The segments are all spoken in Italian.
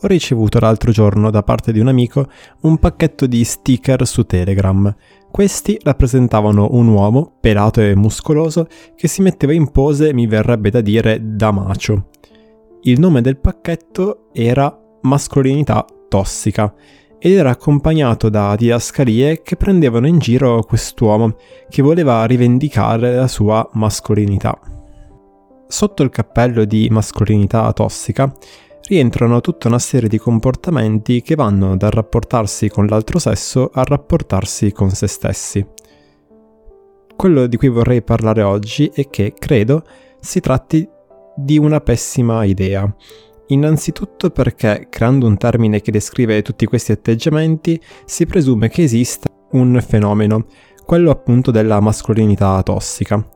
ho ricevuto l'altro giorno da parte di un amico un pacchetto di sticker su Telegram. Questi rappresentavano un uomo, pelato e muscoloso, che si metteva in pose, mi verrebbe da dire, da macio. Il nome del pacchetto era Mascolinità tossica ed era accompagnato da didascalie che prendevano in giro quest'uomo che voleva rivendicare la sua mascolinità. Sotto il cappello di mascolinità tossica rientrano tutta una serie di comportamenti che vanno dal rapportarsi con l'altro sesso al rapportarsi con se stessi. Quello di cui vorrei parlare oggi è che credo si tratti di una pessima idea. Innanzitutto perché, creando un termine che descrive tutti questi atteggiamenti, si presume che esista un fenomeno, quello appunto della mascolinità tossica.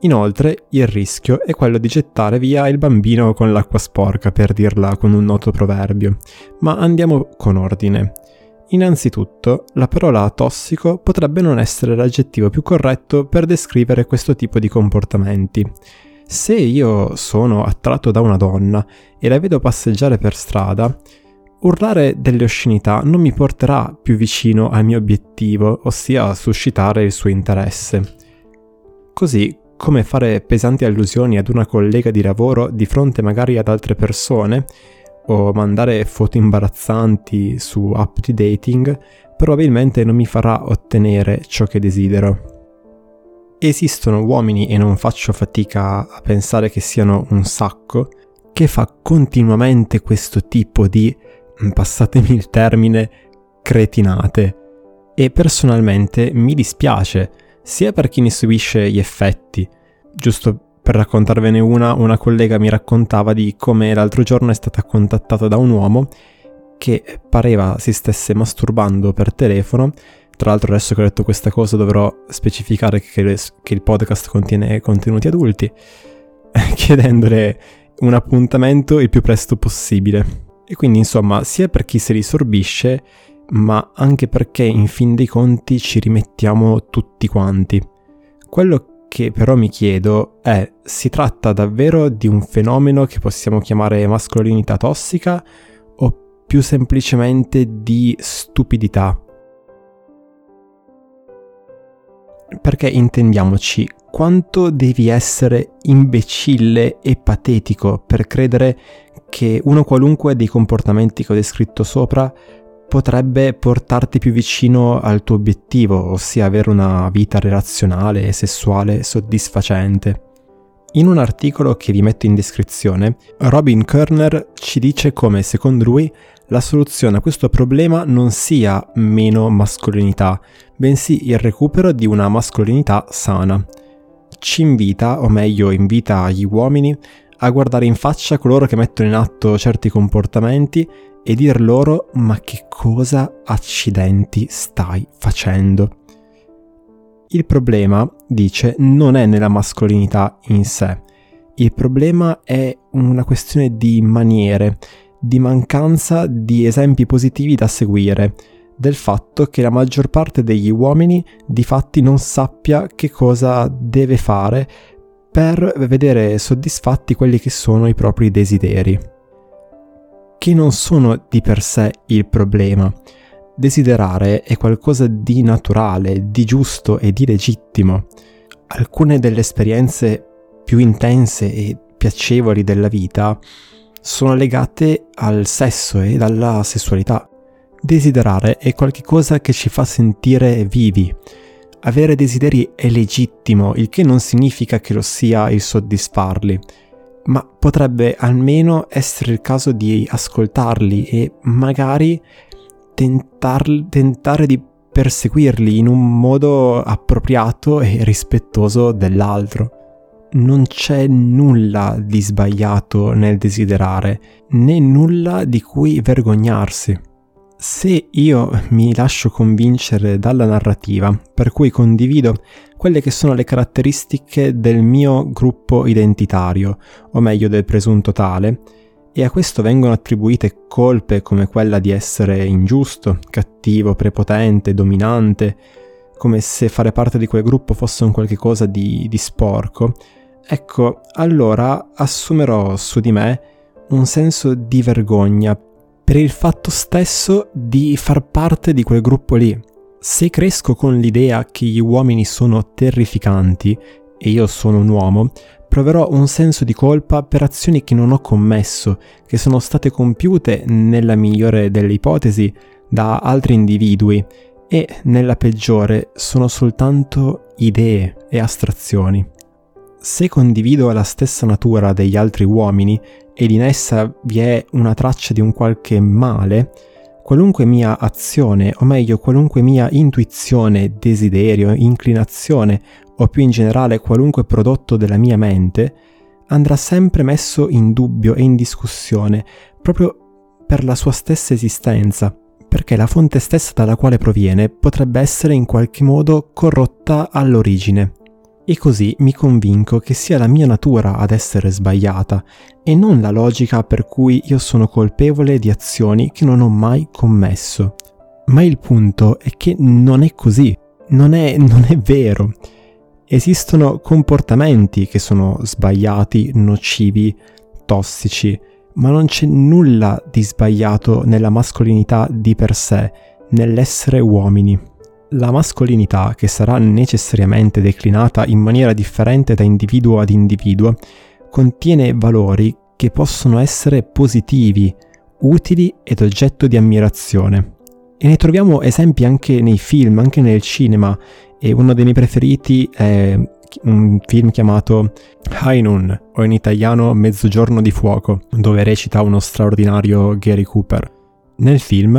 Inoltre, il rischio è quello di gettare via il bambino con l'acqua sporca, per dirla con un noto proverbio. Ma andiamo con ordine. Innanzitutto, la parola tossico potrebbe non essere l'aggettivo più corretto per descrivere questo tipo di comportamenti. Se io sono attratto da una donna e la vedo passeggiare per strada, urlare delle oscenità non mi porterà più vicino al mio obiettivo, ossia suscitare il suo interesse. Così come fare pesanti allusioni ad una collega di lavoro di fronte magari ad altre persone, o mandare foto imbarazzanti su app di dating, probabilmente non mi farà ottenere ciò che desidero. Esistono uomini, e non faccio fatica a pensare che siano un sacco, che fa continuamente questo tipo di, mm, passatemi il termine, cretinate. E personalmente mi dispiace, sia per chi ne subisce gli effetti. Giusto per raccontarvene una, una collega mi raccontava di come l'altro giorno è stata contattata da un uomo che pareva si stesse masturbando per telefono. Tra l'altro adesso che ho detto questa cosa dovrò specificare che, le, che il podcast contiene contenuti adulti, chiedendole un appuntamento il più presto possibile. E quindi insomma, sia per chi se li sorbisce, ma anche perché in fin dei conti ci rimettiamo tutti quanti. Quello che però mi chiedo è, si tratta davvero di un fenomeno che possiamo chiamare mascolinità tossica o più semplicemente di stupidità? Perché intendiamoci, quanto devi essere imbecille e patetico per credere che uno qualunque dei comportamenti che ho descritto sopra potrebbe portarti più vicino al tuo obiettivo, ossia avere una vita relazionale e sessuale soddisfacente. In un articolo che vi metto in descrizione, Robin Kerner ci dice come, secondo lui, la soluzione a questo problema non sia meno mascolinità, bensì il recupero di una mascolinità sana. Ci invita, o meglio invita gli uomini, a guardare in faccia coloro che mettono in atto certi comportamenti e dir loro ma che cosa accidenti stai facendo. Il problema, dice, non è nella mascolinità in sé, il problema è una questione di maniere, di mancanza di esempi positivi da seguire, del fatto che la maggior parte degli uomini di fatti non sappia che cosa deve fare per vedere soddisfatti quelli che sono i propri desideri. Che non sono di per sé il problema. Desiderare è qualcosa di naturale, di giusto e di legittimo. Alcune delle esperienze più intense e piacevoli della vita sono legate al sesso ed alla sessualità. Desiderare è qualcosa che ci fa sentire vivi. Avere desideri è legittimo, il che non significa che lo sia il soddisfarli, ma potrebbe almeno essere il caso di ascoltarli e magari tentar- tentare di perseguirli in un modo appropriato e rispettoso dell'altro non c'è nulla di sbagliato nel desiderare, né nulla di cui vergognarsi. Se io mi lascio convincere dalla narrativa, per cui condivido quelle che sono le caratteristiche del mio gruppo identitario, o meglio del presunto tale, e a questo vengono attribuite colpe come quella di essere ingiusto, cattivo, prepotente, dominante, come se fare parte di quel gruppo fosse un qualche cosa di, di sporco, ecco, allora assumerò su di me un senso di vergogna per il fatto stesso di far parte di quel gruppo lì. Se cresco con l'idea che gli uomini sono terrificanti e io sono un uomo, proverò un senso di colpa per azioni che non ho commesso, che sono state compiute, nella migliore delle ipotesi, da altri individui e, nella peggiore, sono soltanto idee e astrazioni. Se condivido la stessa natura degli altri uomini ed in essa vi è una traccia di un qualche male, qualunque mia azione, o meglio qualunque mia intuizione, desiderio, inclinazione o più in generale qualunque prodotto della mia mente, andrà sempre messo in dubbio e in discussione proprio per la sua stessa esistenza, perché la fonte stessa dalla quale proviene potrebbe essere in qualche modo corrotta all'origine. E così mi convinco che sia la mia natura ad essere sbagliata e non la logica per cui io sono colpevole di azioni che non ho mai commesso. Ma il punto è che non è così, non è, non è vero. Esistono comportamenti che sono sbagliati, nocivi, tossici, ma non c'è nulla di sbagliato nella mascolinità di per sé, nell'essere uomini. La mascolinità, che sarà necessariamente declinata in maniera differente da individuo ad individuo, contiene valori che possono essere positivi, utili ed oggetto di ammirazione. E ne troviamo esempi anche nei film, anche nel cinema, e uno dei miei preferiti è un film chiamato Noon, o in italiano Mezzogiorno di fuoco, dove recita uno straordinario Gary Cooper. Nel film,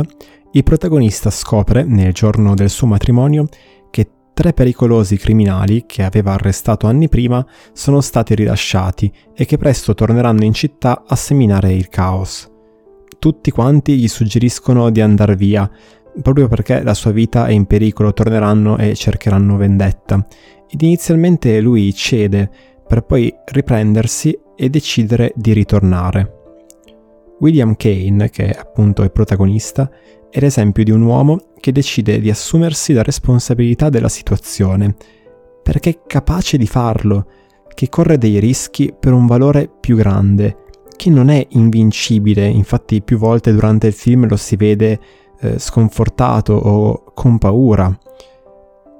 il protagonista scopre, nel giorno del suo matrimonio, che tre pericolosi criminali che aveva arrestato anni prima sono stati rilasciati e che presto torneranno in città a seminare il caos. Tutti quanti gli suggeriscono di andare via, proprio perché la sua vita è in pericolo, torneranno e cercheranno vendetta. Ed inizialmente lui cede, per poi riprendersi e decidere di ritornare. William Kane, che appunto è protagonista, è l'esempio di un uomo che decide di assumersi la responsabilità della situazione, perché è capace di farlo, che corre dei rischi per un valore più grande, che non è invincibile, infatti più volte durante il film lo si vede eh, sconfortato o con paura,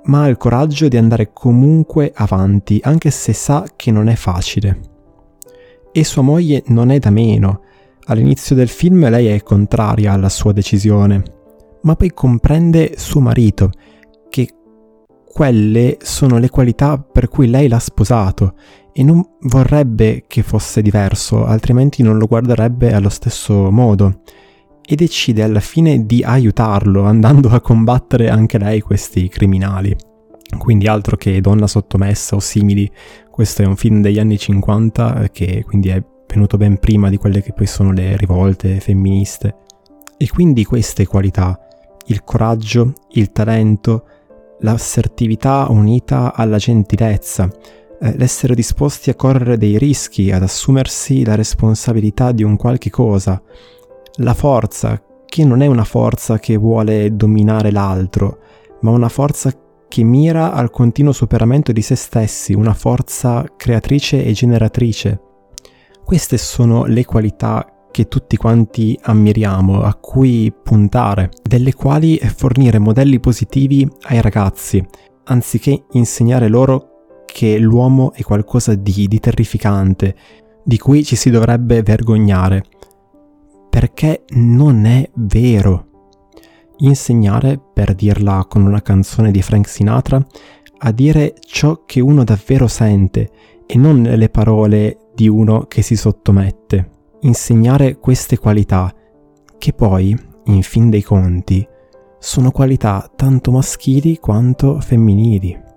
ma ha il coraggio di andare comunque avanti, anche se sa che non è facile. E sua moglie non è da meno. All'inizio del film lei è contraria alla sua decisione, ma poi comprende suo marito, che quelle sono le qualità per cui lei l'ha sposato e non vorrebbe che fosse diverso, altrimenti non lo guarderebbe allo stesso modo e decide alla fine di aiutarlo andando a combattere anche lei questi criminali. Quindi altro che donna sottomessa o simili, questo è un film degli anni 50 che quindi è venuto ben prima di quelle che poi sono le rivolte femministe. E quindi queste qualità, il coraggio, il talento, l'assertività unita alla gentilezza, eh, l'essere disposti a correre dei rischi, ad assumersi la responsabilità di un qualche cosa, la forza, che non è una forza che vuole dominare l'altro, ma una forza che mira al continuo superamento di se stessi, una forza creatrice e generatrice. Queste sono le qualità che tutti quanti ammiriamo, a cui puntare, delle quali fornire modelli positivi ai ragazzi, anziché insegnare loro che l'uomo è qualcosa di, di terrificante, di cui ci si dovrebbe vergognare perché non è vero. Insegnare, per dirla con una canzone di Frank Sinatra, a dire ciò che uno davvero sente e non le parole di uno che si sottomette. Insegnare queste qualità, che poi, in fin dei conti, sono qualità tanto maschili quanto femminili.